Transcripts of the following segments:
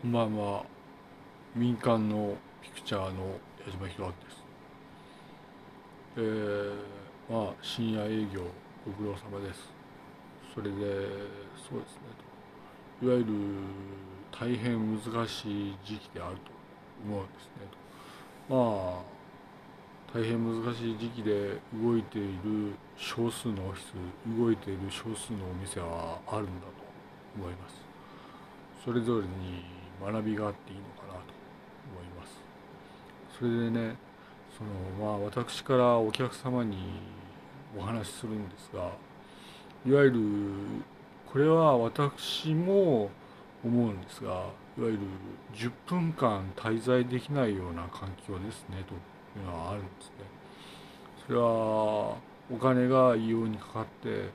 こんばんは。民間のピクチャーの矢島弘明です。えー、まあ深夜営業ご苦労様です。それでそうですねいわゆる大変難しい時期であると思うんですねまあ大変難しい時期で動いている少数のオフィス動いている少数のお店はあるんだと思います。それぞれに学びがあっていいのかなと思います。それでねそのまあ私からお客様にお話しするんですがいわゆるこれは私も思うんですがいわゆる10分間滞在できないような環境ですねというのはあるんですね。それはお金が異様にかかって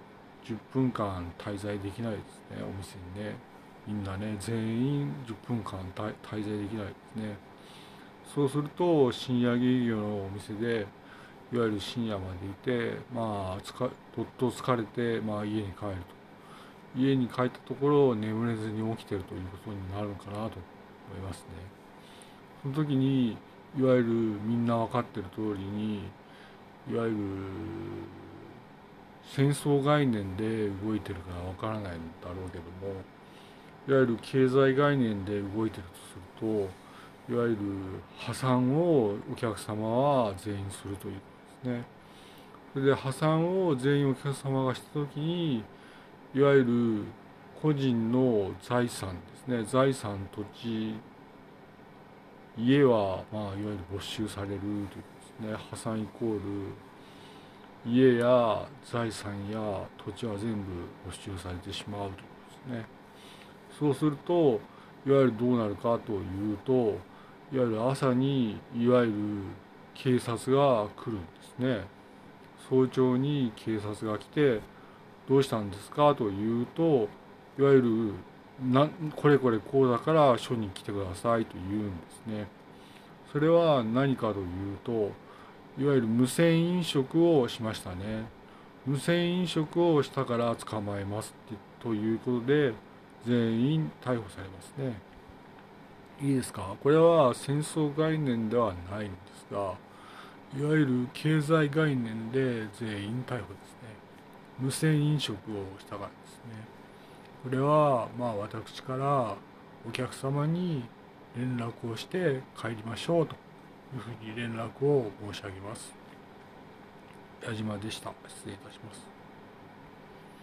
10分間滞在できないですねお店にね。みんなね全員10分間滞在できないですね。そうすると深夜営業のお店でいわゆる深夜までいてまあつかどっと疲れて、まあ、家に帰ると。家に帰ったところ眠れずに起きてるということになるのかなと思いますね。その時にいわゆるみんな分かってる通りにいわゆる戦争概念で動いてるから分からないんだろうけどもいわゆる経済概念で動いてるとするといわゆる破産をお客様は全員するということですね。それで破産を全員お客様がした時にいわゆる個人の財産ですね財産土地家は、まあ、いわゆる没収されるということですね破産イコール家や財産や土地は全部没収されてしまうということですね。そうするといわゆるどうなるかというといわゆる朝にいわゆる警察が来るんですね。早朝に警察が来てどうしたんですかというといわゆるなこれこれこうだから署に来てくださいと言うんですね。それは何かというといわゆる無銭飲食をしましたね。無銭飲食をしたから捕まえますってということで全員逮捕されますね。いいですか？これは戦争概念ではないんですがいわゆる経済概念で全員逮捕ですね。無銭飲食をしたからですね。これはまあ私からお客様に連絡をして帰りましょうというふうに連絡を申し上げます。矢島でした。失礼いたします。